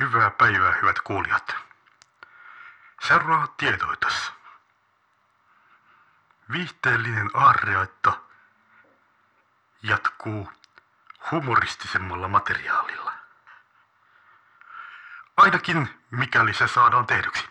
Hyvää päivää, hyvät kuulijat. Seuraa tietoitos. Viihteellinen aarreaitta jatkuu humoristisemmalla materiaalilla. Ainakin mikäli se saadaan tehdyksi.